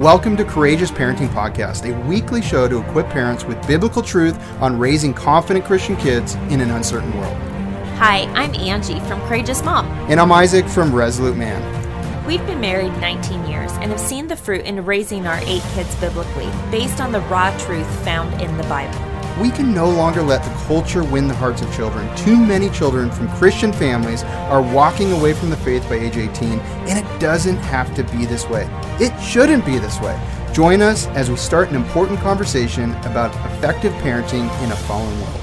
Welcome to Courageous Parenting Podcast, a weekly show to equip parents with biblical truth on raising confident Christian kids in an uncertain world. Hi, I'm Angie from Courageous Mom. And I'm Isaac from Resolute Man. We've been married 19 years and have seen the fruit in raising our eight kids biblically, based on the raw truth found in the Bible. We can no longer let the culture win the hearts of children. Too many children from Christian families are walking away from the faith by age 18, and it doesn't have to be this way. It shouldn't be this way. Join us as we start an important conversation about effective parenting in a fallen world.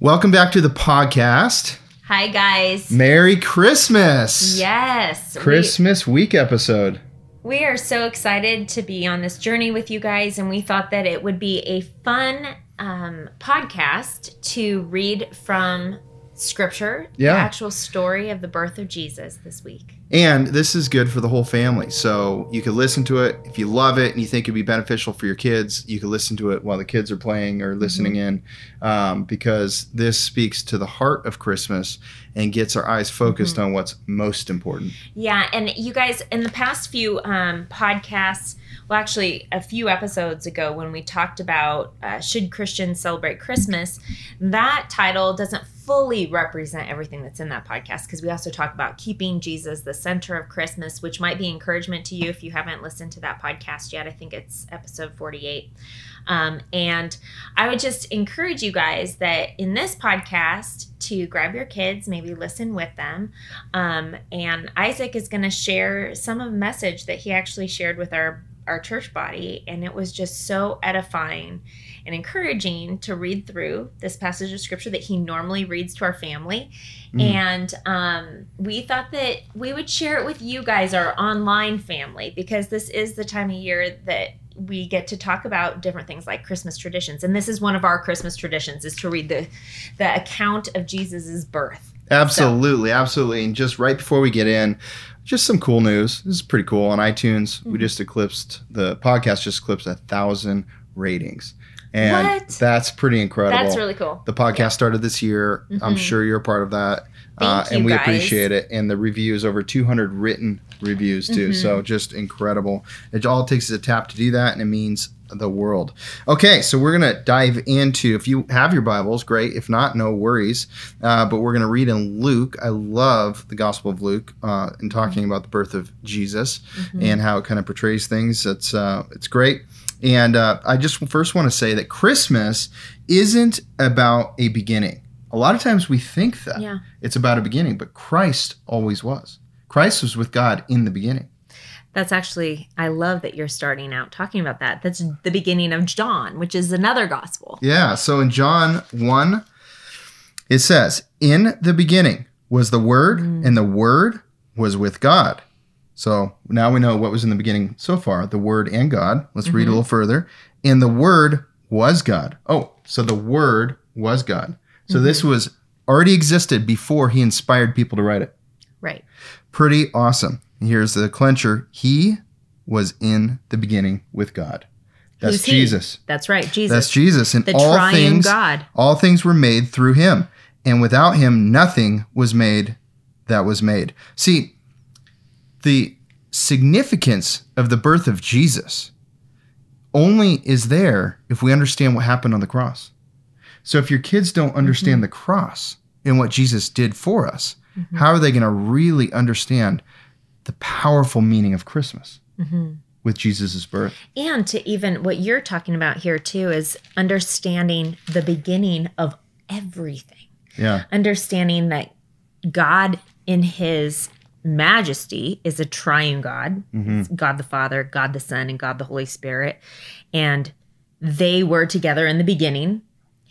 Welcome back to the podcast. Hi, guys. Merry Christmas. Yes. Christmas week episode. We are so excited to be on this journey with you guys, and we thought that it would be a fun um, podcast to read from scripture, Yeah. the actual story of the birth of Jesus this week. And this is good for the whole family. So you could listen to it if you love it and you think it'd be beneficial for your kids. You could listen to it while the kids are playing or listening in um, because this speaks to the heart of Christmas and gets our eyes focused on what's most important. Yeah, and you guys, in the past few um, podcasts, well, actually, a few episodes ago, when we talked about uh, should Christians celebrate Christmas, that title doesn't fully represent everything that's in that podcast because we also talk about keeping Jesus the center of Christmas, which might be encouragement to you if you haven't listened to that podcast yet. I think it's episode 48. Um, and I would just encourage you guys that in this podcast to grab your kids, maybe listen with them. Um, and Isaac is going to share some of the message that he actually shared with our our church body, and it was just so edifying and encouraging to read through this passage of scripture that he normally reads to our family. Mm. And um, we thought that we would share it with you guys, our online family, because this is the time of year that we get to talk about different things like Christmas traditions. And this is one of our Christmas traditions is to read the the account of Jesus's birth. Absolutely, absolutely. And just right before we get in, just some cool news. This is pretty cool. On iTunes, we just eclipsed the podcast just eclipsed a thousand ratings. And What? that's pretty incredible. That's really cool. The podcast started this year. I'm Mhm. sure you're a part of that. Uh, and we guys. appreciate it. And the reviews, over 200 written reviews, too. Mhm. So just incredible. It all takes is a tap to do that, and it means the world. Okay, so we're going to dive into, if you have your Bibles, great. If not, no worries. Uh, but we're going to read in Luke. I love the Gospel of Luke uh, in talking about the birth of Jesus Mhm. and how it kind of portrays things. It's, uh, it's great. And uh, I just first want to say that Christmas isn't about a beginning. A lot of times we think that Yeah. it's about a beginning, but Christ always was. Christ was with God in the beginning. That's actually, I love that you're starting out talking about that. That's the beginning of John, which is another gospel. Yeah. So in John 1, it says, In the beginning was the Word, mm. and the Word was with God. So now we know what was in the beginning so far the Word and God. Let's read a mm-hmm. little further. And the Word was God. Oh, so the Word was God. So this mm-hmm. was already existed before he inspired people to write it. Right. Pretty awesome. Here's the clincher. He was in the beginning with God. That's Who's he? Jesus. That's right. Jesus. That's Jesus. And the all things, God. all things were made through him. And without him, nothing was made that was made. See, the significance of the birth of Jesus only is there if we understand what happened on the cross. So if your kids don't understand mm-hmm. the cross and what Jesus did for us, mm-hmm. how are they going to really understand the powerful meaning of Christmas mm-hmm. with Jesus' birth? And to even what you're talking about here too is understanding the beginning of everything. Yeah. Understanding that God in his majesty is a triune God. It's God the Father, God the Son, and God the Holy Spirit. And they were together in the beginning.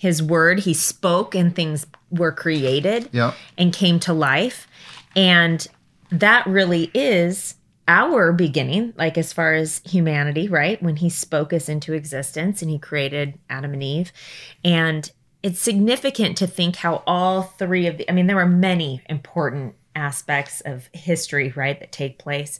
His word, he spoke and things were created Yeah. and came to life. And that really is our beginning, like as far as humanity, right? When he spoke us into existence and he created Adam and Eve. And it's significant to think how all three of the, I mean, there are many important aspects of history, right, that take place.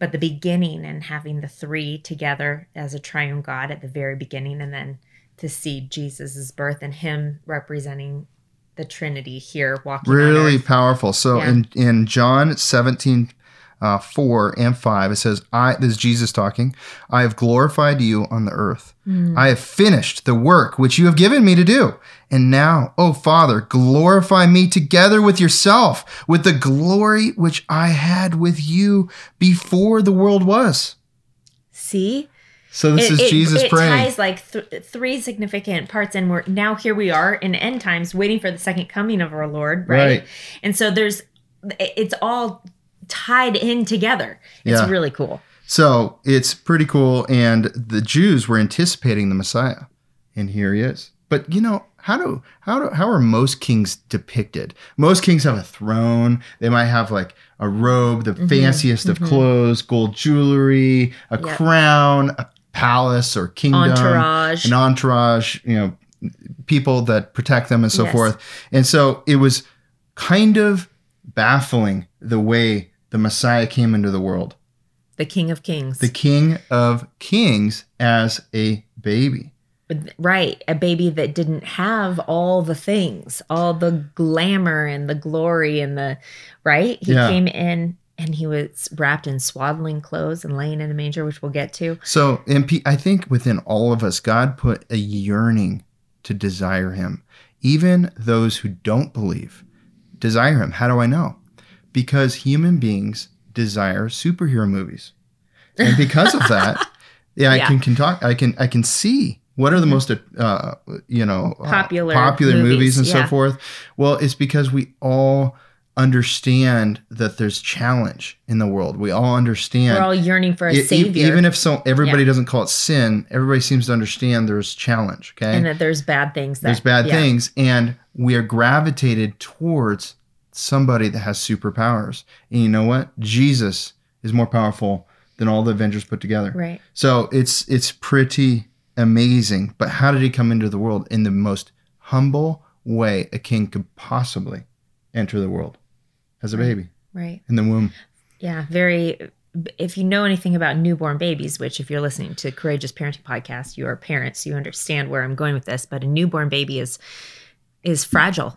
But the beginning and having the three together as a triune God at the very beginning, and then to see Jesus's birth and him representing the Trinity here walking really powerful. So Yeah. in in John 17 uh, 4 and 5, it says, I, this is Jesus talking, I have glorified you on the earth. I have finished the work which you have given me to do. And now, O Father, glorify me together with yourself, with the glory which I had with you before the world was. See? So this it, is it- Jesus it praying. ties like th- three significant parts, and we're now here we are in end times, waiting for the second coming of our Lord, right? Right. And so there's, it's all tied in together. It's Yeah. really cool. So it's pretty cool. And the Jews were anticipating the Messiah. And here he is. But you know, how do how do how are most kings depicted? Most kings have a throne. They might have like a robe, the mm-hmm. fanciest of mm-hmm. clothes, gold jewelry, a Yep. crown, a palace or kingdom, Entourage. an entourage, you know, people that protect them and so Yes. forth. And so it was kind of baffling the way the Messiah came into the world the King of Kings. the king of kings as a baby. right. A baby that didn't have all the things, all the glamour and the glory and the, right? He Yeah. came in and he was wrapped in swaddling clothes and laying in a manger, which we'll get to. So, and I think within all of us, God put a yearning to desire him. Even those who don't believe desire him. How do I know? Because human beings desire superhero movies. And because of that, yeah, I can, can talk I can I can see what are the most uh, you know uh, Popular popular movies, movies, and so forth. Well, it's because we all understand that there's challenge in the world. We all understand We're all yearning for a e- savior. even if so everybody Yeah. doesn't call it sin, everybody seems to understand there's challenge. Okay, and that there's bad things that there's bad yeah. things, and we are gravitated towards somebody that has superpowers. And you know what? Jesus is more powerful than all the Avengers put together. Right. So it's it's pretty amazing. But how did he come into the world in the most humble way a king could possibly enter the world as a Right. baby Right. in the womb? Yeah. Very. If you know anything about newborn babies, which if you're listening to Courageous Parenting Podcast, you are parents, you understand where I'm going with this. But a newborn baby is is fragile,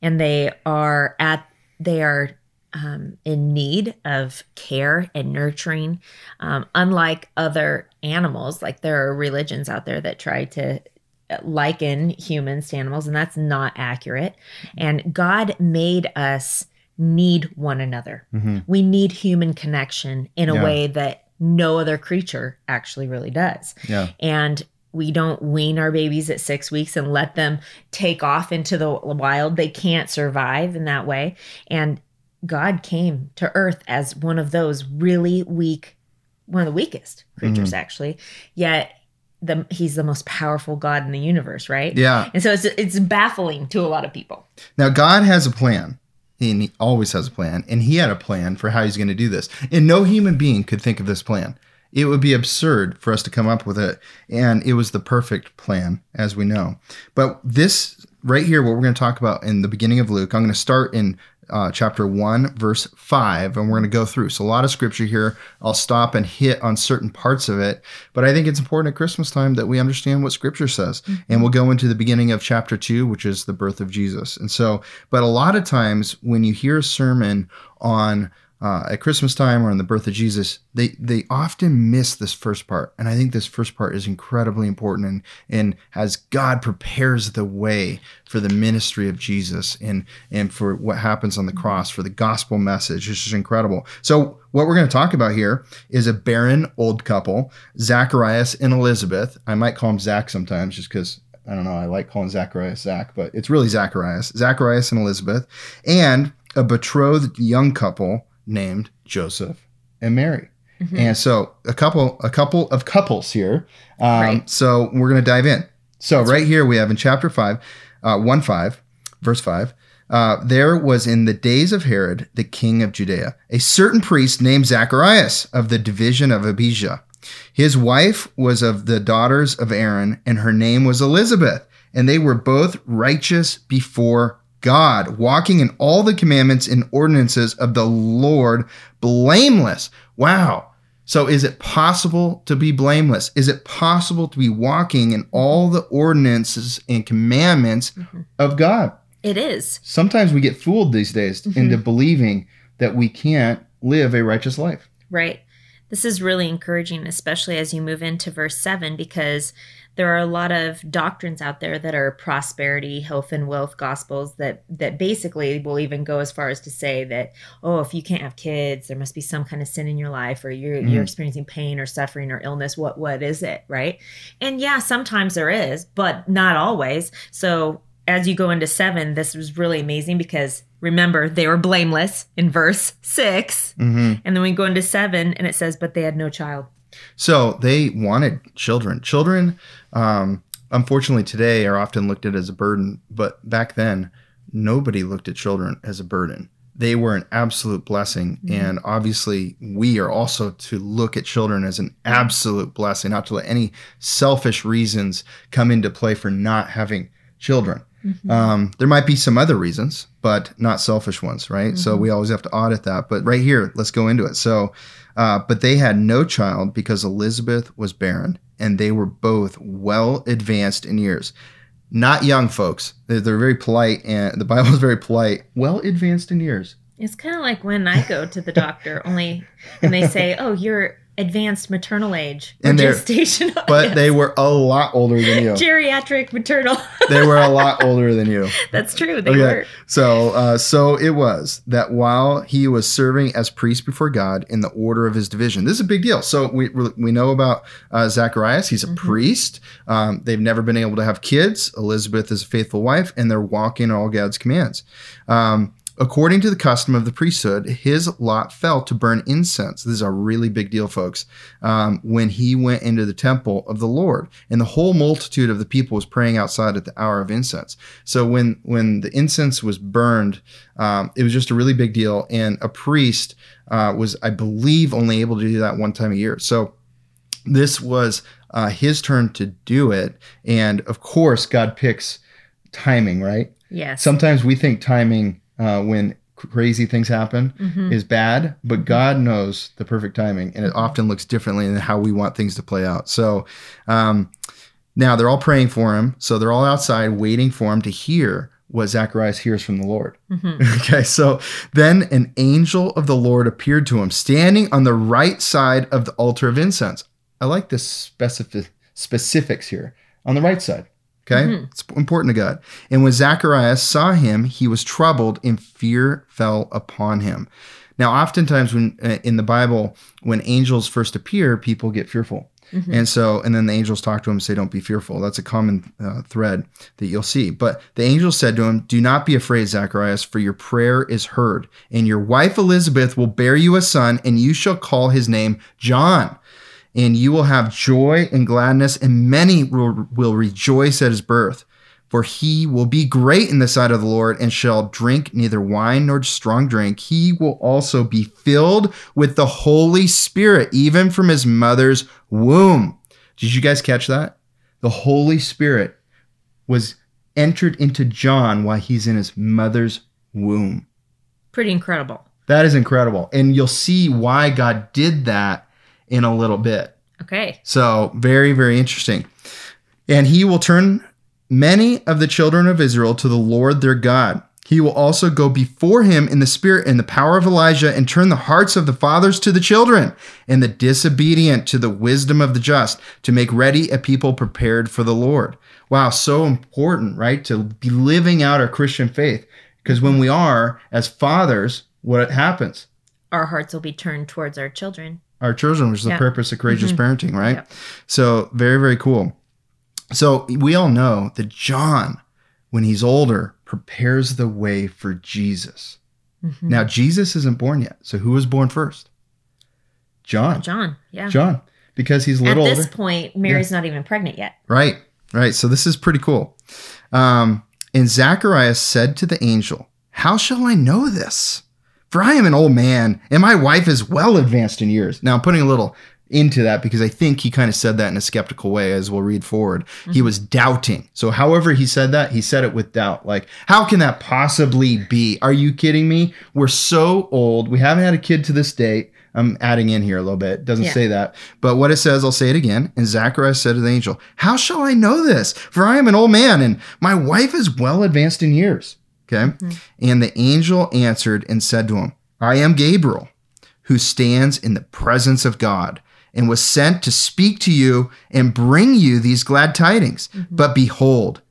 and they are at they are um, in need of care and nurturing. Um, unlike other animals, like there are religions out there that try to liken humans to animals, and that's not accurate. And God made us need one another. Mhm. We need human connection in a Yeah. way that no other creature actually really does. Yeah. And we don't wean our babies at six weeks and let them take off into the wild. They can't survive in that way. And God came to earth as one of those really weak, one of the weakest creatures, Mm-hmm. actually. Yet the he's the most powerful God in the universe, right? Yeah. And so it's it's baffling to a lot of people. Now God has a plan. And he always has a plan. And he had a plan for how he's going to do this. And no human being could think of this plan. It would be absurd for us to come up with it. And it was the perfect plan, as we know. But this right here, what we're going to talk about in the beginning of Luke, I'm going to start in uh, chapter 1, verse 5, and we're going to go through. So, a lot of scripture here. I'll stop and hit on certain parts of it. But I think it's important at Christmas time that we understand what scripture says. And we'll go into the beginning of chapter 2, which is the birth of Jesus. And so, but a lot of times when you hear a sermon on uh, at Christmas time or on the birth of Jesus, they they often miss this first part, and I think this first part is incredibly important. And and as God prepares the way for the ministry of Jesus and and for what happens on the cross for the gospel message, it's just incredible. So what we're going to talk about here is a barren old couple, Zacharias and Elizabeth. I might call him Zach sometimes, just because I don't know. I like calling Zacharias Zach, but it's really Zacharias. Zacharias and Elizabeth, and a betrothed young couple named Joseph and Mary. Mm-hmm. And so a couple, a couple of couples here. Um, Right. So we're going to dive in. So right here we have in chapter five, uh, one five, verse five. Uh, there was in the days of Herod, the king of Judea, a certain priest named Zacharias of the division of Abijah. His wife was of the daughters of Aaron, and her name was Elizabeth. And they were both righteous before God, walking in all the commandments and ordinances of the Lord, blameless. Wow. So, is it possible to be blameless? Is it possible to be walking in all the ordinances and commandments mm-hmm. of God? It is. Sometimes we get fooled these days mm-hmm. into believing that we can't live a righteous life. Right. This is really encouraging, especially as you move into verse 7, because there are a lot of doctrines out there that are prosperity, health, and wealth gospels that that basically will even go as far as to say that, oh, if you can't have kids, there must be some kind of sin in your life, or you're Mm. you're experiencing pain or suffering or illness. What what is it, right? And yeah, sometimes there is, but not always. So as you go into seven, this was really amazing because remember they were blameless in verse 6 hmm and then we go into seven and it says, but they had no child. So they wanted children. Children, um, unfortunately, today are often looked at as a burden, but back then, nobody looked at children as a burden. They were an absolute blessing. And obviously, we are also to look at children as an absolute blessing, not to let any selfish reasons come into play for not having children. Um, there might be some other reasons, but not selfish ones, right? So we always have to audit that. But right here, let's go into it. So, uh, but they had no child because Elizabeth was barren, and they were both well advanced in years. Not young folks. They're, they're very polite, and the Bible is very polite. Well advanced in years. It's kind of like when I go to the doctor, only and they say, "Oh, you're advanced maternal age And they're- gestation." But they were a lot older than you. geriatric maternal. They were a lot older than you. That's true. They Okay. were. So, uh, so it was that while he was serving as priest before God in the order of his division, this is a big deal. So we we know about uh, Zacharias. He's a Mhm. priest. Um, they've never been able to have kids. Elizabeth is a faithful wife, and they're walking all God's commands. Um, According to the custom of the priesthood, his lot fell to burn incense. This is a really big deal, folks. Um, when he went into the temple of the Lord, and the whole multitude of the people was praying outside at the hour of incense. So when when the incense was burned, um, it was just a really big deal, and a priest uh, was, I believe, only able to do that one time a year. So this was uh, his turn to do it, and of course, God picks timing, right? Yes. Sometimes we think timing uh, when crazy things happen Mhm. is bad, but God knows the perfect timing, and it often looks differently than how we want things to play out. So um, now they're all praying for him. So they're all outside waiting for him to hear what Zacharias hears from the Lord. Mhm. Okay, so then an angel of the Lord appeared to him, standing on the right side of the altar of incense. I like the specific specifics here on the right side. Okay, Mhm. it's important to God. And when Zacharias saw him, he was troubled, and fear fell upon him. Now, oftentimes when uh, in the Bible, when angels first appear, people get fearful. Mhm. And so, and then the angels talk to him and say, Don't be fearful. That's a common uh, thread that you'll see. But the angel said to him, Do not be afraid, Zacharias, for your prayer is heard. And your wife Elizabeth will bear you a son, and you shall call his name John. And you will have joy and gladness, and many will, will rejoice at his birth. For he will be great in the sight of the Lord and shall drink neither wine nor strong drink. He will also be filled with the Holy Spirit, even from his mother's womb. Did you guys catch that? The Holy Spirit was entered into John while he's in his mother's womb. Pretty incredible. That is incredible. And you'll see why God did that in a little bit. Okay. So, very, very interesting. And he will turn many of the children of Israel to the Lord their God. He will also go before him in the spirit and the power of Elijah and turn the hearts of the fathers to the children and the disobedient to the wisdom of the just to make ready a people prepared for the Lord. Wow, so important, right? To be living out our Christian faith. Because when we are, as fathers, what happens? Our hearts will be turned towards our children. Our children, which is the purpose of courageous Mhm. parenting, right? Yeah. So very, very cool. So we all know that John, when he's older, prepares the way for Jesus. Mhm. Now Jesus isn't born yet. So who was born first? John. John. Yeah. John. Because he's little. At this older. point, Mary's not even pregnant yet. Right. Right. So this is pretty cool. Um, and Zacharias said to the angel, How shall I know this? For I am an old man, and my wife is well advanced in years. Now I'm putting a little into that because I think he kind of said that in a skeptical way as we'll read forward. He mm-hmm. was doubting. So however he said that, he said it with doubt. Like, how can that possibly be? Are you kidding me? We're so old. We haven't had a kid to this date. I'm adding in here a little bit. It doesn't Yeah. say that. But what it says, I'll say it again. And Zacharias said to the angel, How shall I know this? For I am an old man, and my wife is well advanced in years. Okay. Hmm. And the angel answered and said to him, I am Gabriel, who stands in the presence of God and was sent to speak to you and bring you these glad tidings. Mm-hmm. But behold,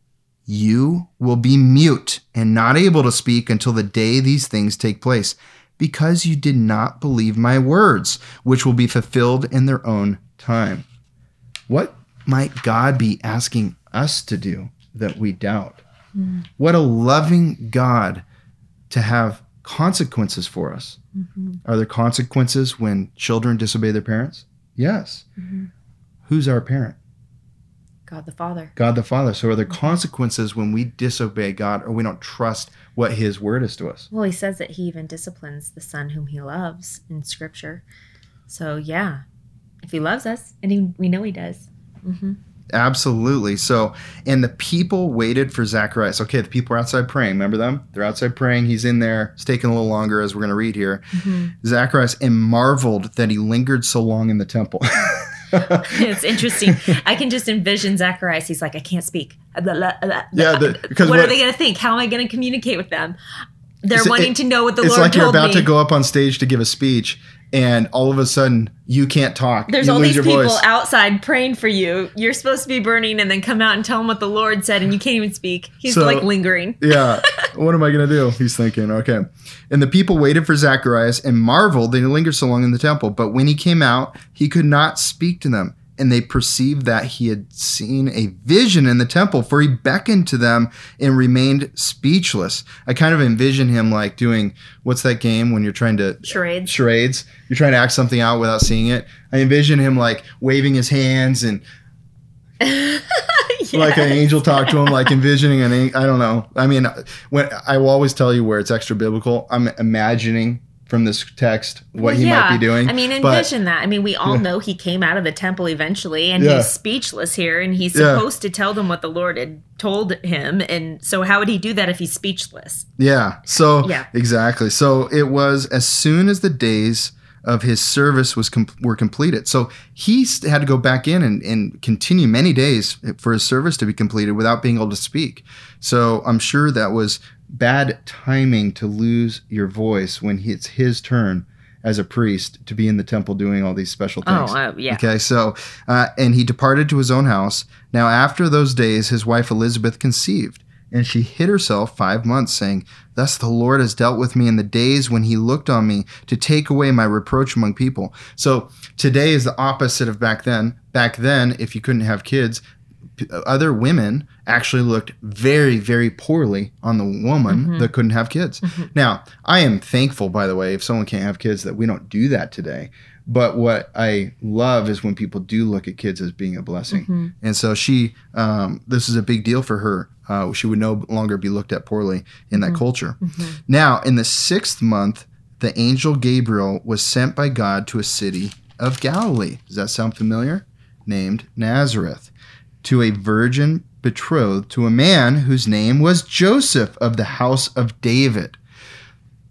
you will be mute and not able to speak until the day these things take place, because you did not believe my words, which will be fulfilled in their own time. What might God be asking us to do that we doubt? Mm-hmm. What a loving God to have consequences for us. Mm-hmm. Are there consequences when children disobey their parents? Yes. Mm-hmm. Who's our parent? God the Father. God the Father. So are there consequences when we disobey God or we don't trust what His word is to us? Well, he says that he even disciplines the son whom he loves in scripture. So, yeah, if he loves us, and he, we know he does. hmm Absolutely. So, and the people waited for Zacharias. Okay, the people are outside praying. Remember them? They're outside praying. He's in there. It's taking a little longer, as we're going to read here. Mm-hmm. Zacharias and marveled that he lingered so long in the temple. it's interesting. I can just envision Zacharias. He's like, I can't speak. Blah, blah, blah, Yeah, the- because what, what- are they going to think? How am I going to communicate with them? They're wanting it- to know what the it's Lord like you're about me. to go up on stage to give a speech, and all of a sudden you can't talk. There's you all these people voice. outside praying for you. You're supposed to be burning and then come out and tell them what the Lord said, and you can't even speak. He's So- like lingering. yeah. What am I going to do? He's thinking, okay. And the people waited for Zacharias and marveled that he lingered so long in the temple. But when he came out, he could not speak to them. And they perceived that he had seen a vision in the temple, for he beckoned to them and remained speechless. I kind of envision him like doing what's that game when you're trying to Charades. charades? You're trying to act something out without seeing it. I envision him like waving his hands and like an angel talk to him, like envisioning an. an- I don't know. I mean, when I will always tell you where it's extra biblical. I'm imagining from this text what he might be doing. I mean, but- envision that. I mean, we all Yeah. know he came out of the temple eventually, and Yeah. he's speechless here, and he's Yeah. supposed to tell them what the Lord had told him. And so, how would he do that if he's speechless? Yeah. So Yeah. exactly. So it was as soon as the days of his service was com- were completed. So he had to go back in and, and continue many days for his service to be completed without being able to speak. So I'm sure that was bad timing to lose your voice when he, it's his turn as a priest to be in the temple doing all these special things. Oh, uh, yeah. Okay, so, uh, and he departed to his own house. Now, after those days, his wife Elizabeth conceived, and she hid herself five months, saying, Thus the Lord has dealt with me in the days when he looked on me to take away my reproach among people. So, today is the opposite of back then. Back then, if you couldn't have kids, other women actually looked very, very poorly on the woman mm-hmm. that couldn't have kids. Mm-hmm. Now, I am thankful, by the way, if someone can't have kids, that we don't do that today. But what I love is when people do look at kids as being a blessing. Mm-hmm. And so she, um, this is a big deal for her. Uh, she would no longer be looked at poorly in that culture. Now, in the sixth month, the angel Gabriel was sent by God to a city of Galilee. Does that sound familiar? Named Nazareth, to a virgin betrothed to a man whose name was Joseph of the house of David.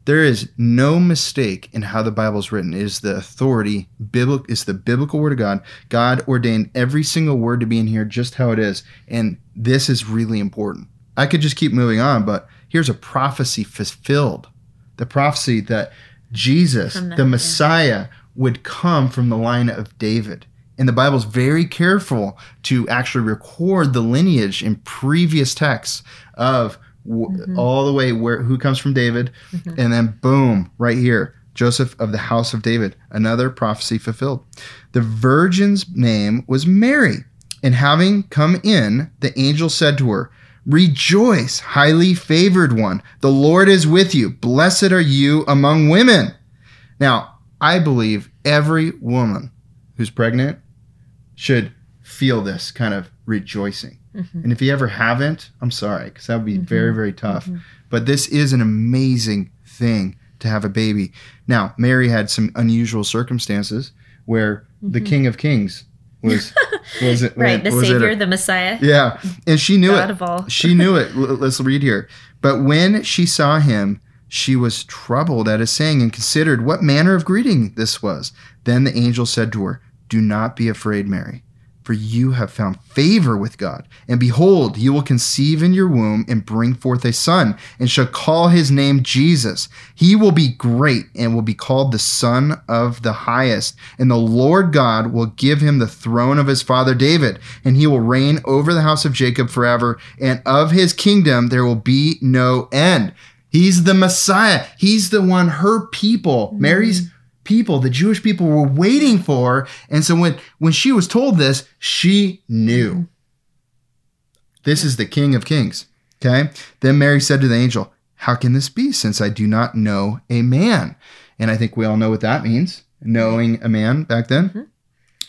There is no mistake in how the Bible is written. It is the authority, biblical is the biblical word of God. God ordained every single word to be in here just how it is. And this is really important. I could just keep moving on, but here's a prophecy fulfilled. The prophecy that Jesus, the- the. Messiah, would come from the line of David. And the Bible's very careful to actually record the lineage in previous texts of w- Mm-hmm. all the way where who comes from David, and then boom, right here, Joseph of the house of David, another prophecy fulfilled. The virgin's name was Mary, and having come in, the angel said to her, Rejoice, highly favored one. The Lord is with you. Blessed are you among women. Now, I believe every woman who's pregnant should feel this kind of rejoicing. Mm-hmm. And if you ever haven't, I'm sorry, because that would be mm-hmm. very, very tough. Mm-hmm. But this is an amazing thing to have a baby. Now, Mary had some unusual circumstances where the King of Kings was was it Right, the was it a- Savior, the Messiah. yeah, and she knew God it. she knew it. Let's read here. But when she saw him, she was troubled at his saying and considered what manner of greeting this was. Then the angel said to her, Do not be afraid, Mary. for you have found favor with God. And behold, you will conceive in your womb and bring forth a son, and shall call his name Jesus. He will be great and will be called the Son of the Highest. And the Lord God will give him the throne of his father David, and he will reign over the house of Jacob forever, and of his kingdom there will be no end. He's the Messiah. He's the one her people, Mary's mm. People, the Jewish people were waiting for. And so when, when she was told this, she knew. This is the King of Kings. Okay. Then Mary said to the angel, How can this be since I do not know a man? And I think we all know what that means knowing a man back then. Mm-hmm.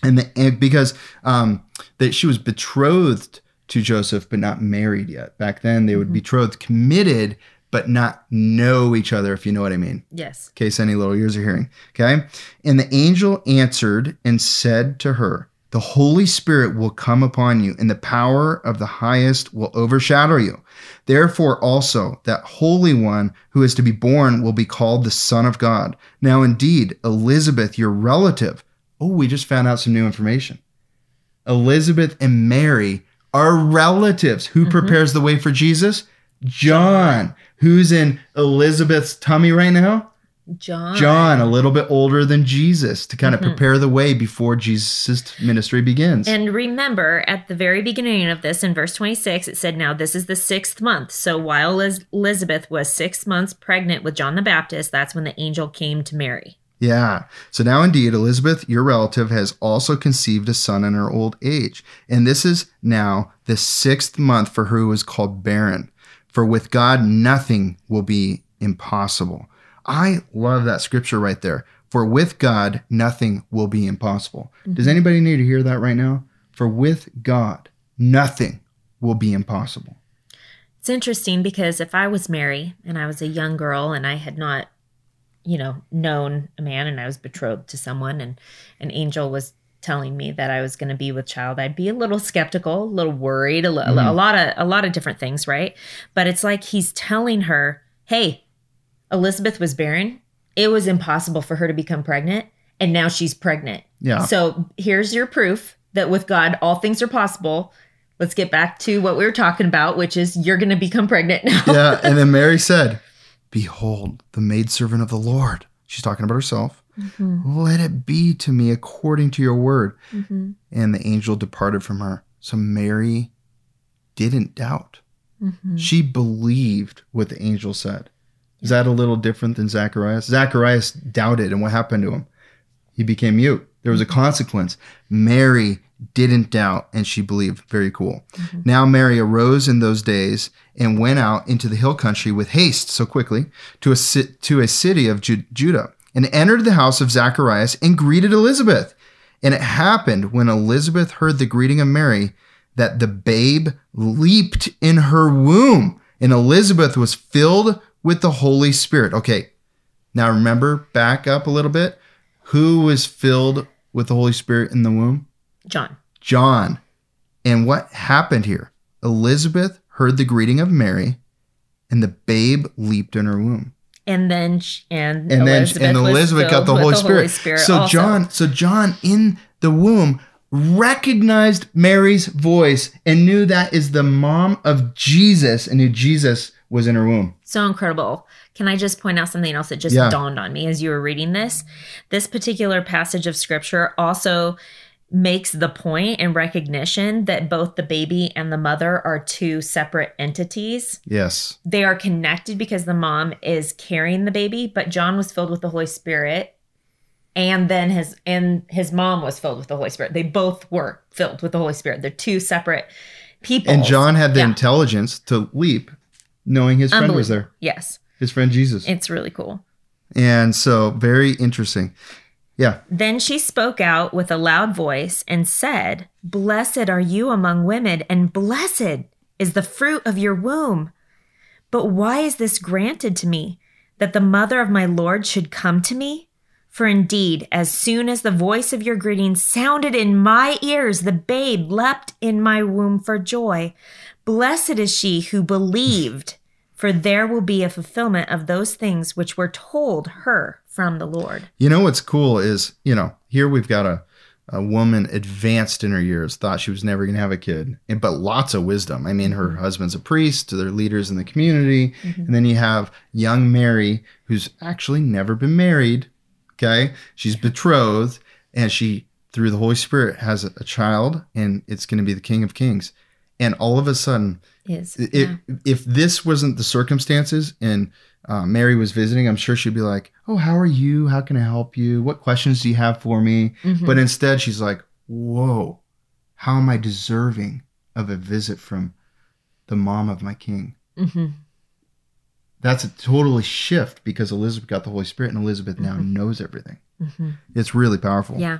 And, the, and, because um, that she was betrothed to Joseph, but not married yet. Back then, they would mm-hmm. betrothed, committed, but not know each other, if you know what I mean. Yes. In case any little ears are hearing. Okay. And the angel answered and said to her, The Holy Spirit will come upon you, and the power of the highest will overshadow you. Therefore, also, that Holy One who is to be born will be called the Son of God. Now, indeed, Elizabeth, your relative, oh, we just found out some new information. Elizabeth and Mary are relatives. Who mm-hmm. prepares the way for Jesus? John who's in Elizabeth's tummy right now? John. John, a little bit older than Jesus, to kind of mm-hmm. prepare the way before Jesus' ministry begins. And remember, at the very beginning of this, in verse 26, it said, Now this is the sixth month. So while Elizabeth was six months pregnant with John the Baptist, that's when the angel came to Mary. Yeah. So now, indeed, Elizabeth, your relative, has also conceived a son in her old age. And this is now the sixth month for her who is called barren. For with God, nothing will be impossible. I love that scripture right there. For with God, nothing will be impossible. Mm-hmm. Does anybody need to hear that right now? For with God, nothing will be impossible. It's interesting because if I was Mary and I was a young girl and I had not, you know, known a man and I was betrothed to someone and an angel was telling me that I was going to be with child, I'd be a little skeptical, a little worried, a, mm. a lot of a lot of different things, right? But it's like he's telling her, "Hey, Elizabeth was barren. It was impossible for her to become pregnant, and now she's pregnant. Yeah. So here's your proof that with God all things are possible." Let's get back to what we were talking about, which is you're going to become pregnant now. yeah, and then Mary said, "Behold, the maidservant of the Lord." She's talking about herself Mm-hmm. Let it be to me according to your word. Mm-hmm. And the angel departed from her. So Mary didn't doubt. Mm-hmm. She believed what the angel said. Is that a little different than Zacharias? Zacharias doubted, and what happened to him? He became mute. There was a mm-hmm. consequence. Mary didn't doubt, and she believed. Very cool. Mm-hmm. Now Mary arose in those days and went out into the hill country with haste, so quickly, to a, to a city of Ju- Judah and entered the house of Zacharias and greeted Elizabeth. And it happened when Elizabeth heard the greeting of Mary that the babe leaped in her womb, and Elizabeth was filled with the Holy Spirit. Okay, now remember, back up a little bit. Who was filled with the Holy Spirit in the womb? John. John. And what happened here? Elizabeth heard the greeting of Mary, and the babe leaped in her womb and then she, and and Elizabeth then and Elizabeth got the Holy, the Spirit. Holy Spirit. So also. John, so John in the womb recognized Mary's voice and knew that is the mom of Jesus and knew Jesus was in her womb. So incredible. Can I just point out something else that just yeah. dawned on me as you were reading this? This particular passage of scripture also makes the point and recognition that both the baby and the mother are two separate entities. Yes. They are connected because the mom is carrying the baby, but John was filled with the Holy Spirit and then his and his mom was filled with the Holy Spirit. They both were filled with the Holy Spirit. They're two separate people. And John had the yeah. intelligence to leap knowing his friend was there. Yes. His friend Jesus. It's really cool. And so very interesting. Yeah. Then she spoke out with a loud voice and said, Blessed are you among women, and blessed is the fruit of your womb. But why is this granted to me, that the mother of my Lord should come to me? For indeed, as soon as the voice of your greeting sounded in my ears, the babe leapt in my womb for joy. Blessed is she who believed, for there will be a fulfillment of those things which were told her from the Lord. You know what's cool is, you know, here we've got a a woman advanced in her years, thought she was never going to have a kid, and, but lots of wisdom. I mean, her mm-hmm. husband's a priest, they're leaders in the community. Mm-hmm. And then you have young Mary, who's actually never been married. Okay. She's betrothed, and she, through the Holy Spirit, has a, a child, and it's going to be the King of Kings. And all of a sudden, Is it, yeah. if this wasn't the circumstances and uh, Mary was visiting, I'm sure she'd be like, "Oh, how are you? How can I help you? What questions do you have for me?" Mhm. But instead, she's like, "Whoa, how am I deserving of a visit from the mom of my king?" Mhm. That's a totally shift because Elizabeth got the Holy Spirit, and Elizabeth now knows everything. Mhm. It's really powerful. Yeah.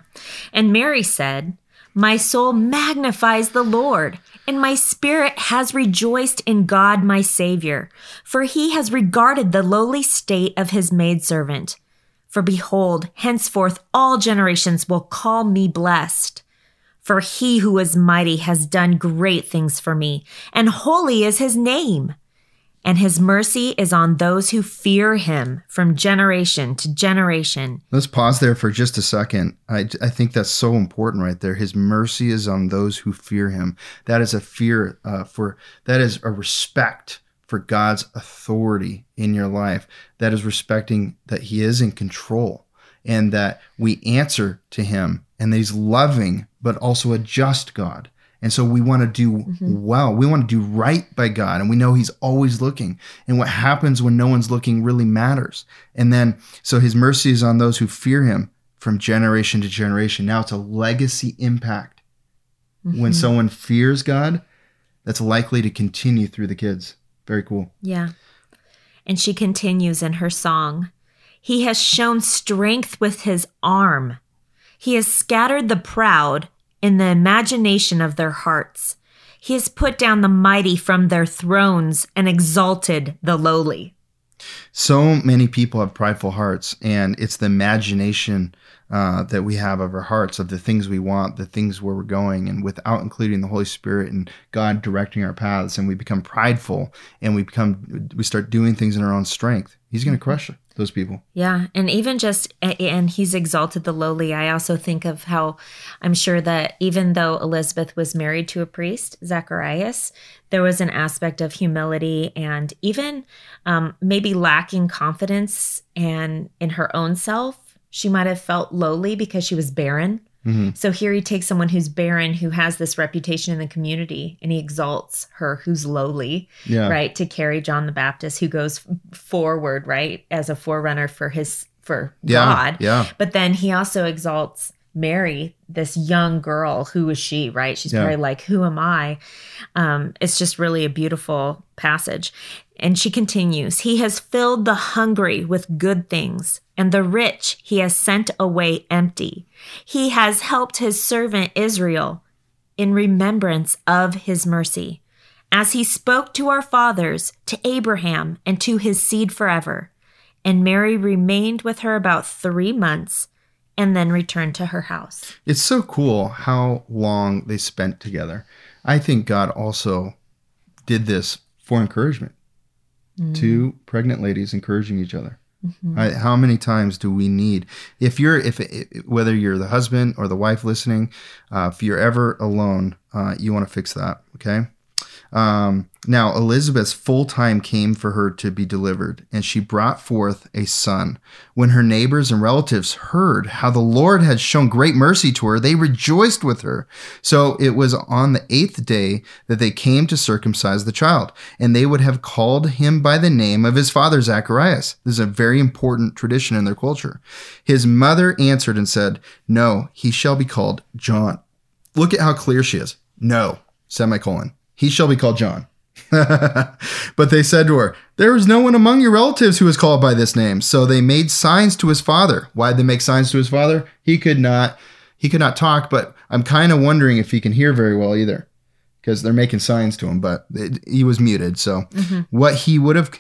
And Mary said, My soul magnifies the Lord, and my spirit has rejoiced in God my Savior, for he has regarded the lowly state of his maidservant. For behold, henceforth all generations will call me blessed. For he who is mighty has done great things for me, and holy is his name. And his mercy is on those who fear him from generation to generation. Let's pause there for just a second. I, I think that's so important right there. His mercy is on those who fear him. That is a fear uh, for, that is a respect for God's authority in your life. That is respecting that he is in control and that we answer to him and that he's loving, but also a just God. And so we want to do mm-hmm. well. We want to do right by God. And we know He's always looking. And what happens when no one's looking really matters. And then, so His mercy is on those who fear Him from generation to generation. Now it's a legacy impact. When mm-hmm. someone fears God, that's likely to continue through the kids. Very cool. Yeah. And she continues in her song He has shown strength with his arm. He has scattered the proud in the imagination of their hearts. He has put down the mighty from their thrones and exalted the lowly. So many people have prideful hearts, and it's the imagination uh, that we have of our hearts, of the things we want, the things where we're going, and without including the Holy Spirit and God directing our paths, and we become prideful, and we become we start doing things in our own strength. He's going to crush those people. Yeah, and even just and he's exalted the lowly. I also think of how I'm sure that even though Elizabeth was married to a priest, Zacharias, there was an aspect of humility and even um, maybe lacking confidence and in her own self. She might have felt lowly because she was barren. Mhm. So here he takes someone who's barren, who has this reputation in the community, and he exalts her who's lowly Yeah, right to carry john the baptist who goes forward right as a forerunner for his for yeah, god yeah. but then he also exalts mary this young girl who is she right she's Yeah. probably like who am i um, it's just really a beautiful passage and she continues he has filled the hungry with good things and the rich he has sent away empty he has helped his servant israel in remembrance of his mercy as he spoke to our fathers, to Abraham, and to his seed forever. And Mary remained with her about three months and then returned to her house. It's so cool how long they spent together. I think God also did this for encouragement. Two pregnant ladies encouraging each other. I, how many times do we need? If you're, if whether you're the husband or the wife listening, uh, if you're ever alone, uh, you want to fix that. Okay. Um, now Elizabeth's full time came for her to be delivered, and she brought forth a son. When her neighbors and relatives heard how the Lord had shown great mercy to her, they rejoiced with her. So it was on the eighth day that they came to circumcise the child, and they would have called him by the name of his father Zacharias. This is a very important tradition in their culture. His mother answered and said, No, he shall be called John. Look at how clear she is. No, semicolon. He shall be called John. but they said to her, There is no one among your relatives who is called by this name. So they made signs to his father. Why did they make signs to his father? He could not he could not talk, but I'm kind of wondering if he can hear very well either. Because they're making signs to him, but it, he was muted. So what he would have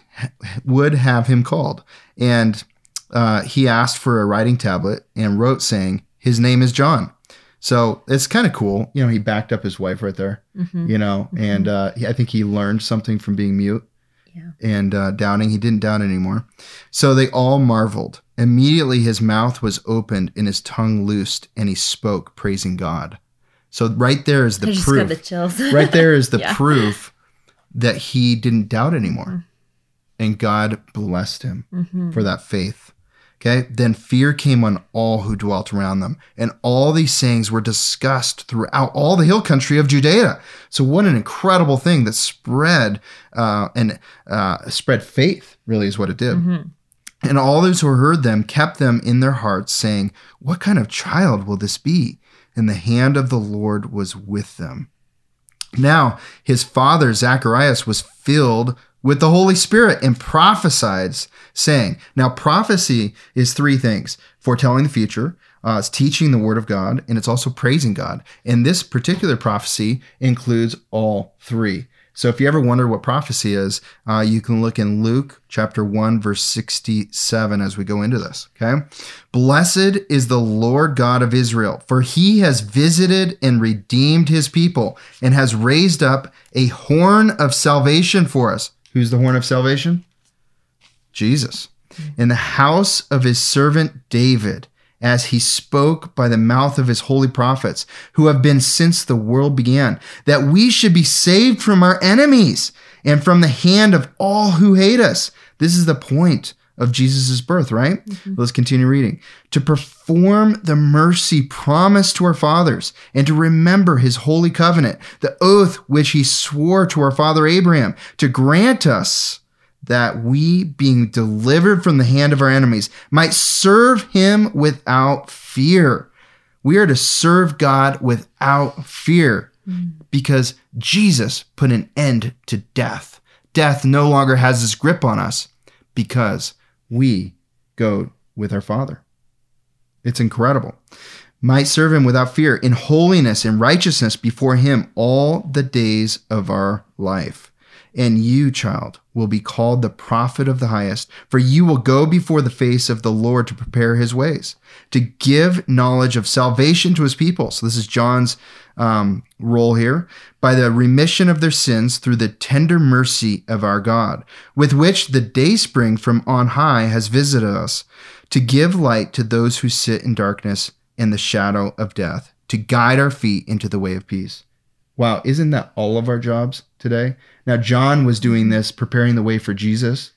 would have him called. And uh, he asked for a writing tablet and wrote saying, His name is John. So it's kind of cool. You know, he backed up his wife right there, Mm-hmm. you know, and uh, I think he learned something from being mute. Yeah. and uh, doubting. He didn't doubt anymore. So they all marveled. Immediately his mouth was opened and his tongue loosed, and he spoke, praising God. So right there is the I proof. the chills. right there is the Yeah. proof that he didn't doubt anymore. Mm. And God blessed him Mhm. for that faith. Okay. Then fear came on all who dwelt around them. And all these sayings were discussed throughout all the hill country of Judea. So what an incredible thing that spread uh, and uh, spread faith, really is what it did. Mhm. And all those who heard them kept them in their hearts, saying, What kind of child will this be? And the hand of the Lord was with them. Now his father Zacharias was filled with the Holy Spirit and prophesied, saying, Now prophecy is three things foretelling the future, uh, it's teaching the word of God, and it's also praising God. And this particular prophecy includes all three. So if you ever wonder what prophecy is, uh, you can look in Luke chapter 1, verse 67 as we go into this. Okay. Blessed is the Lord God of Israel, for he has visited and redeemed his people and has raised up a horn of salvation for us. Who's the horn of salvation? Jesus. In the house of his servant David, as he spoke by the mouth of his holy prophets, who have been since the world began, that we should be saved from our enemies and from the hand of all who hate us. This is the point of Jesus' birth, right? Mm-hmm. Let's continue reading. To perform the mercy promised to our fathers and to remember his holy covenant, the oath which he swore to our father Abraham, to grant us that we, being delivered from the hand of our enemies, might serve him without fear. We are to serve God without fear mm. because Jesus put an end to death. Death no longer has its grip on us because we go with our Father. It's incredible. Might serve him without fear in holiness and righteousness before him all the days of our life. And you, child, will be called the prophet of the highest, for you will go before the face of the Lord to prepare his ways, to give knowledge of salvation to his people. So, this is John's um, role here by the remission of their sins through the tender mercy of our God, with which the day spring from on high has visited us, to give light to those who sit in darkness and the shadow of death, to guide our feet into the way of peace. Wow, isn't that all of our jobs today? Now, John was doing this, preparing the way for Jesus.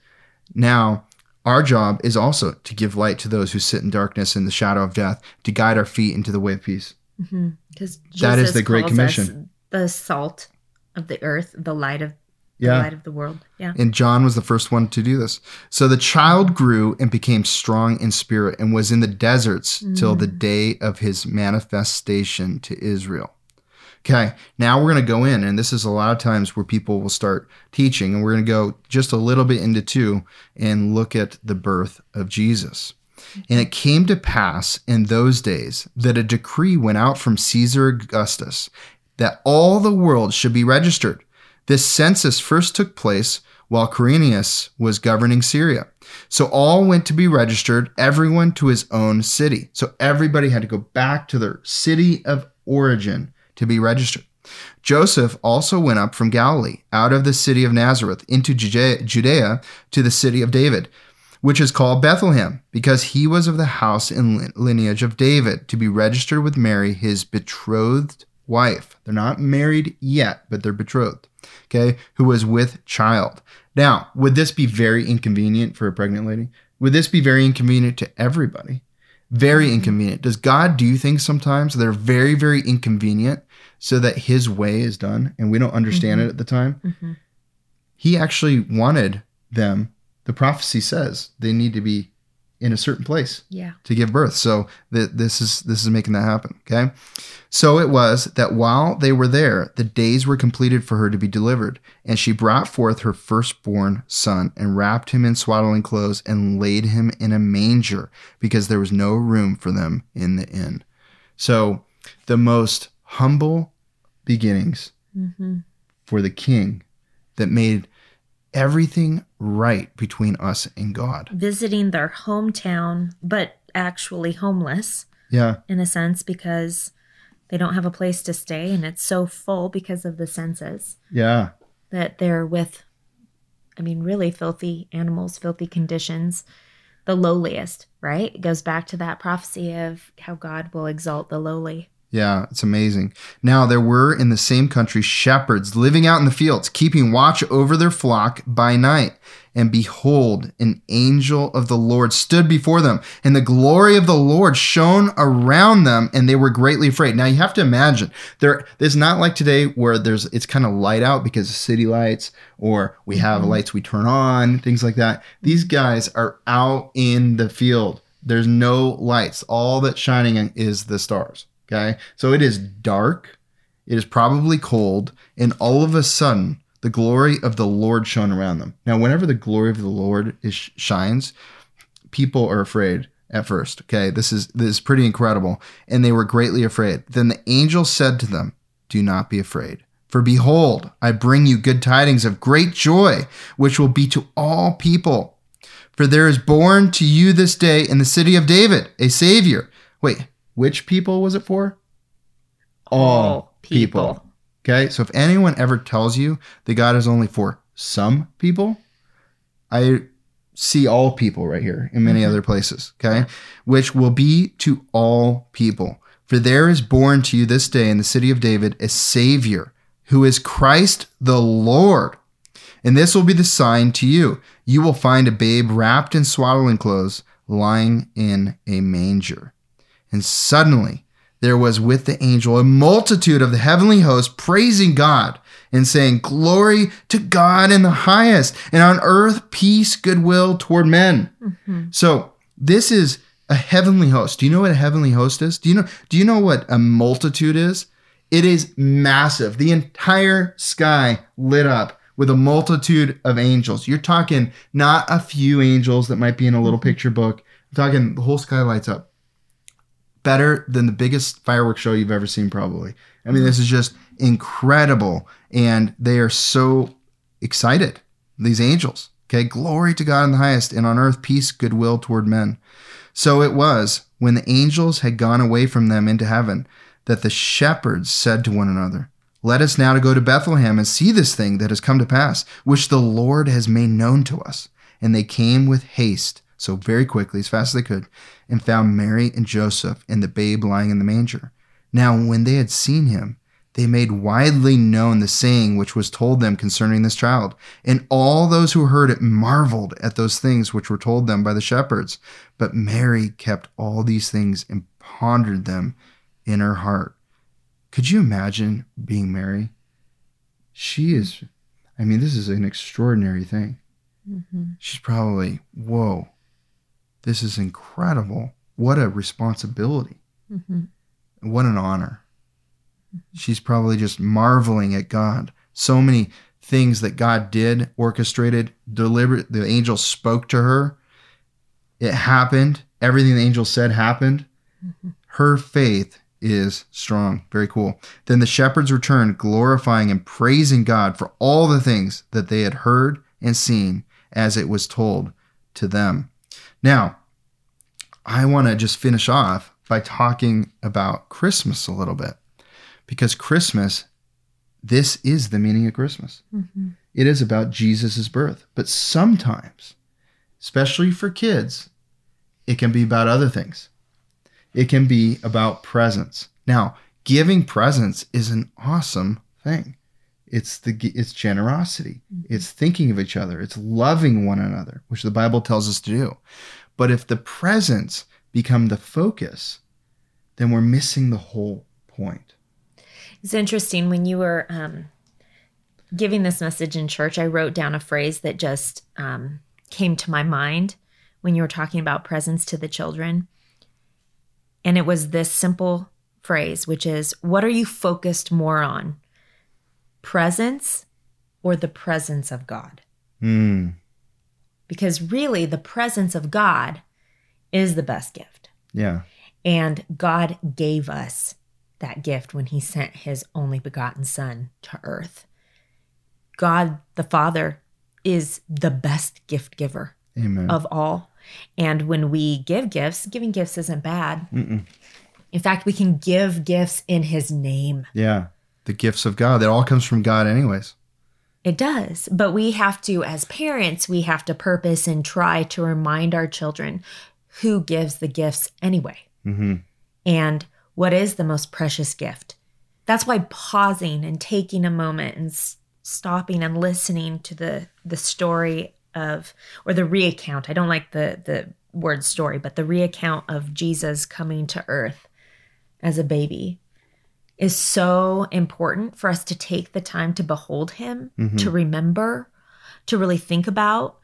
Now, our job is also to give light to those who sit in darkness and the shadow of death, to guide our feet into the way of peace. Mm-hmm. Because That is the Great Commission. the salt of the earth, the light of the Yeah. light of the world. Yeah. And John was the first one to do this. So the child grew and became strong in spirit and was in the deserts till mm. the day of his manifestation to Israel. Okay, now we're going to go in, and this is a lot of times where people will start teaching, and we're going to go just a little bit into two and look at the birth of Jesus. And it came to pass in those days that a decree went out from Caesar Augustus that all the world should be registered. This census first took place while Quirinius was governing Syria. So all went to be registered, everyone to his own city. So everybody had to go back to their city of origin to be registered. Joseph also went up from Galilee, out of the city of Nazareth, into Judea, to the city of David, which is called Bethlehem, because he was of the house and lineage of David, to be registered with Mary, his betrothed wife. They're not married yet, but they're betrothed, okay, who was with child. Now, would this be very inconvenient for a pregnant lady? Would this be very inconvenient to everybody? Very inconvenient. Does God do things sometimes that are very, very inconvenient so that his way is done and we don't understand it at the time? Mhm. He actually wanted them, the prophecy says they need to be in a certain place Yeah. to give birth. So th- this is this is making that happen. Okay. So it was that while they were there, the days were completed for her to be delivered, and she brought forth her firstborn son and wrapped him in swaddling clothes and laid him in a manger because there was no room for them in the inn. So the most humble beginnings hmm for the king that made everything right between us and God. Visiting their hometown, but actually homeless Yeah. in a sense because they don't have a place to stay and it's so full because of the census Yeah. that they're with I mean, really filthy animals, filthy conditions, the lowliest, right? It goes back to that prophecy of how God will exalt the lowly. Yeah, it's amazing. Now, there were in the same country shepherds living out in the fields, keeping watch over their flock by night. And behold, an angel of the Lord stood before them, and the glory of the Lord shone around them, and they were greatly afraid. Now, you have to imagine there. It's not like today where there's it's kind of light out because of city lights, or we have Mhm. lights we turn on, things like that. These guys are out in the field. There's no lights. All that's shining is the stars. Okay. So it is dark. It is probably cold. And all of a sudden, the glory of the Lord shone around them. Now, whenever the glory of the Lord is, shines, people are afraid at first. Okay. This is, this is pretty incredible. And they were greatly afraid. Then the angel said to them, Do not be afraid. For behold, I bring you good tidings of great joy, which will be to all people. For there is born to you this day in the city of David a Savior. Wait, which people was it for? All people. Okay, so if anyone ever tells you that God is only for some people, I see all people right here in many Mhm. other places. Okay, which will be to all people. For there is born to you this day in the city of David a Savior who is Christ the Lord. And this will be the sign to you. You will find a babe wrapped in swaddling clothes lying in a manger. And suddenly there was with the angel a multitude of the heavenly host praising God and saying, Glory to God in the highest, and on earth peace, goodwill toward men. Mhm. So this is a heavenly host. Do you know what a heavenly host is? Do you know do you know what a multitude is? It is massive. The entire sky lit up with a multitude of angels. You're talking not a few angels that might be in a little picture book. I'm talking the whole sky lights up. Better than the biggest fireworks show you've ever seen, probably. I mean, this is just incredible. And they are so excited, these angels. Okay, glory to God in the highest, and on earth peace, goodwill toward men. So it was when the angels had gone away from them into heaven that the shepherds said to one another, Let us now to go to Bethlehem and see this thing that has come to pass, which the Lord has made known to us. And they came with haste, so very quickly, as fast as they could, and found Mary and Joseph and the babe lying in the manger. Now, when they had seen him, they made widely known the saying which was told them concerning this child. And all those who heard it marveled at those things which were told them by the shepherds. But Mary kept all these things and pondered them in her heart. Could you imagine being Mary? She is, I mean, this is an extraordinary thing. Mhm. She's probably, whoa, this is incredible. What a responsibility. Mhm. What an honor. She's probably just marveling at God. So many things that God did, orchestrated, deliberate. The angel spoke to her. It happened. Everything the angel said happened. Her faith is strong. Very cool. Then the shepherds returned, glorifying and praising God for all the things that they had heard and seen as it was told to them. Now, I want to just finish off by talking about Christmas a little bit because Christmas, this is the meaning of Christmas. Mhm. It is about Jesus' birth. But sometimes, especially for kids, it can be about other things. It can be about presents. Now, giving presents is an awesome thing. It's the it's generosity. It's thinking of each other. It's loving one another, which the Bible tells us to do. But if the presents become the focus, then we're missing the whole point. It's interesting when you were um, giving this message in church. I wrote down a phrase that just um, came to my mind when you were talking about presents to the children, and it was this simple phrase, which is, "What are you focused more on, presents or the presence of God?" Hmm. Because really, the presence of God is the best gift. Yeah. And God gave us that gift when He sent His only begotten Son to earth. God the Father is the best gift giver Amen. of all. And when we give gifts, giving gifts isn't bad. Mm-mm. In fact, we can give gifts in His name. Yeah. The gifts of God. That all comes from God, anyways. It does. But we have to, as parents, we have to purpose and try to remind our children who gives the gifts anyway. Mm-hmm. And what is the most precious gift? That's why pausing and taking a moment and s- stopping and listening to the the story of or the reaccount. I don't like the the word story, but the reaccount of Jesus coming to earth as a baby is so important for us to take the time to behold him, Mhm. to remember, to really think about.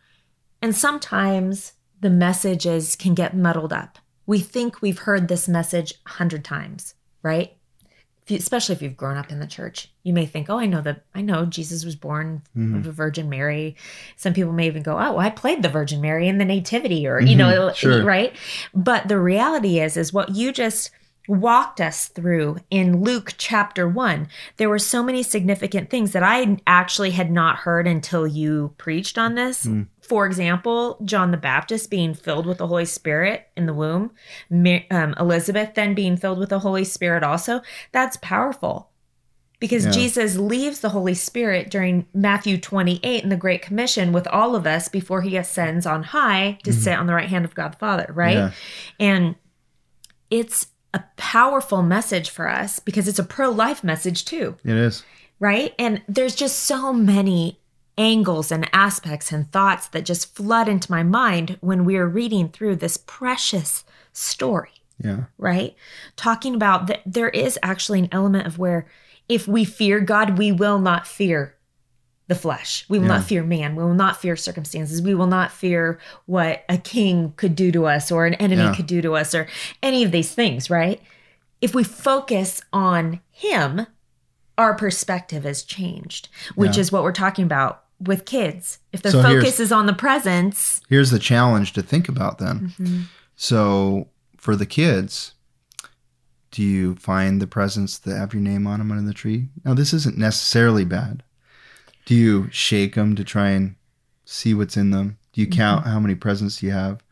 And sometimes the messages can get muddled up. We think we've heard this message a hundred times, right? If you, especially if you've grown up in the church, you may think, "Oh, I know that. I know Jesus was born Mhm. of a Virgin Mary." Some people may even go, "Oh, well, I played the Virgin Mary in the Nativity," or you know, sure. right? But the reality is, is what you just walked us through in Luke chapter one. There were so many significant things that I actually had not heard until you preached on this. Mm. For example, John the Baptist being filled with the Holy Spirit in the womb, um, Elizabeth then being filled with the Holy Spirit also. That's powerful because Yeah. Jesus leaves the Holy Spirit during Matthew 28 in the Great Commission with all of us before he ascends on high to sit on the right hand of God the Father, right? Yeah. And it's a powerful message for us because it's a pro life message too, It is. right? And there's just so many angles and aspects and thoughts that just flood into my mind when we're reading through this precious story Yeah. right? Talking about that there is actually an element of where if we fear God, we will not fear the flesh. We will Yeah. not fear man. We will not fear circumstances. We will not fear what a king could do to us or an enemy Yeah. could do to us or any of these things, right? If we focus on him, our perspective has changed, which Yeah. is what we're talking about with kids. If their So focus is on the presence, Here's the challenge to think about then. Mhm. So for the kids, do you find the presents that have your name on them under the tree? Now, this isn't necessarily bad. Do you shake them to try and see what's in them? Do you count how many presents you have?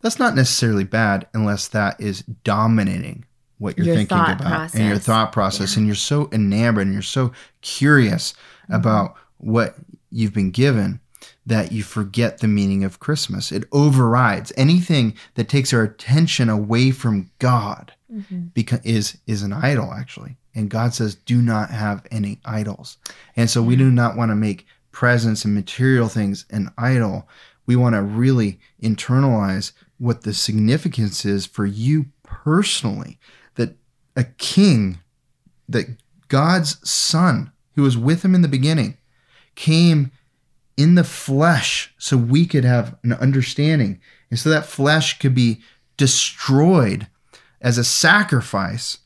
That's not necessarily bad unless that is dominating what you're Your thinking about and your thought process, and you're so enamored and you're so curious about what you've been given that you forget the meaning of Christmas. It overrides anything that takes our attention away from God Mhm. because is is an idol actually. And God says, "Do not have any idols." And so we do mm. not want to make presents and material things an idol. We want to really internalize what the significance is for you personally. That a king, that God's son, who was with him in the beginning, came in the flesh so we could have an understanding. And so that flesh could be destroyed as a sacrifice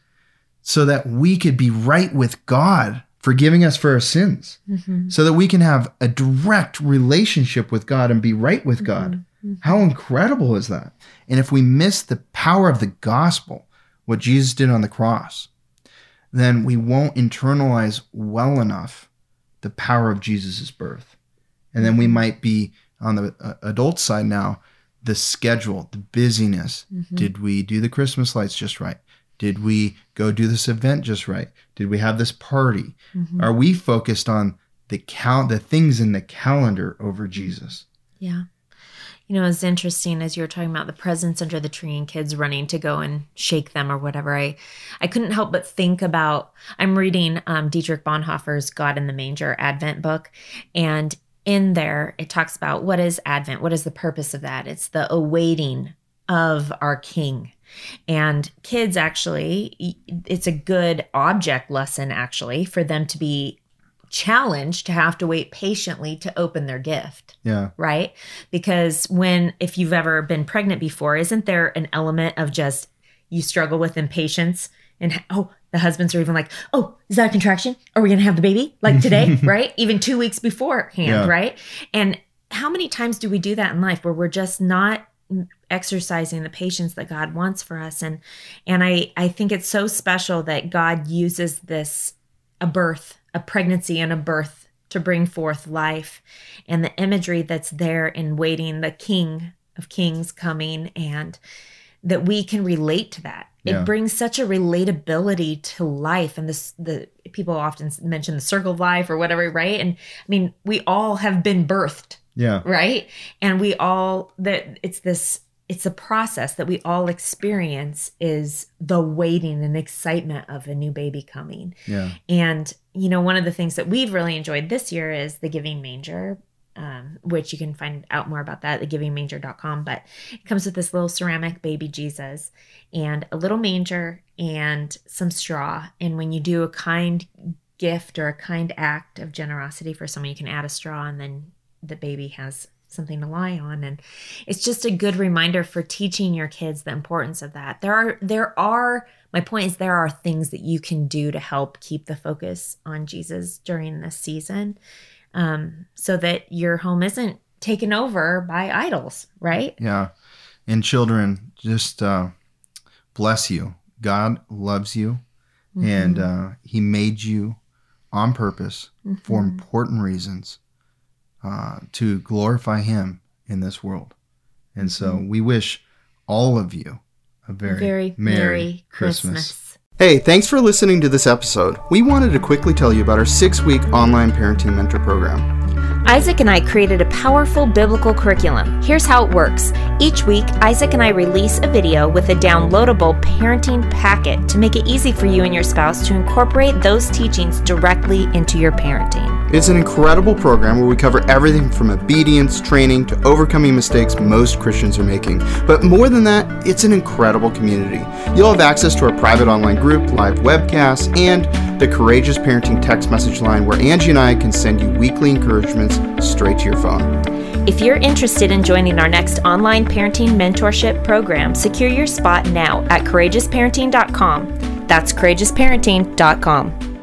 so that we could be right with God, forgiving us for our sins, Mhm. so that we can have a direct relationship with God and be right with God. How incredible is that? And if we miss the power of the gospel, what Jesus did on the cross, then we won't internalize well enough the power of Jesus' birth. And then we might be on the uh, adult side now, the schedule, the busyness. Did we do the Christmas lights just right? Did we go do this event just right? Did we have this party? Mhm. Are we focused on the count the things in the calendar over Jesus? Yeah. You know, it's interesting as you were talking about the presents under the tree and kids running to go and shake them or whatever. I, I couldn't help but think about. I'm reading um, Dietrich Bonhoeffer's God in the Manger Advent book, and in there it talks about what is Advent, what is the purpose of that? It's the awaiting of our King. And kids actually, it's a good object lesson actually for them to be challenged to have to wait patiently to open their gift Yeah. right? Because when, if you've ever been pregnant before, isn't there an element of just you struggle with impatience? And oh, the husbands are even like, oh, is that a contraction? Are we going to have the baby like today? right? Even two weeks beforehand, Yeah. right? And how many times do we do that in life where we're just not exercising the patience that God wants for us? And and I I think it's so special that God uses this a birth, a pregnancy and a birth to bring forth life and the imagery that's there in waiting the king of kings coming and that we can relate to that. Yeah. It brings such a relatability to life, and this the people often mention the circle of life or whatever, right? And I mean, we all have been birthed, Yeah. right? And we all that it's this it's a process that we all experience is the waiting and excitement of a new baby coming. Yeah. And, you know, one of the things that we've really enjoyed this year is the Giving Manger, um, which you can find out more about that at thegivingmanger.com. But it comes with this little ceramic baby Jesus and a little manger and some straw. And when you do a kind gift or a kind act of generosity for someone, you can add a straw and then the baby has something to lie on and it's just a good reminder for teaching your kids the importance of that there are there are my point is there are things that you can do to help keep the focus on jesus during this season um, so that your home isn't taken over by idols right Yeah. And children, just uh, bless you. God loves you, and uh, He made you on purpose for Mhm. important reasons uh, to glorify Him in this world. And so we wish all of you a very, very merry christmas. Hey, thanks for listening to this episode. We wanted to quickly tell you about our six week online parenting mentor program. Isaac and I created a powerful biblical curriculum. Here's how it works. Each week, Isaac and I release a video with a downloadable parenting packet to make it easy for you and your spouse to incorporate those teachings directly into your parenting. It's an incredible program where we cover everything from obedience, training, to overcoming mistakes most Christians are making. But more than that, it's an incredible community. You'll have access to our private online group, live webcasts, and the Courageous Parenting text message line where Angie and I can send you weekly encouragements straight to your phone. If you're interested in joining our next online parenting mentorship program, secure your spot now at courageousparenting.com. That's courageousparenting.com.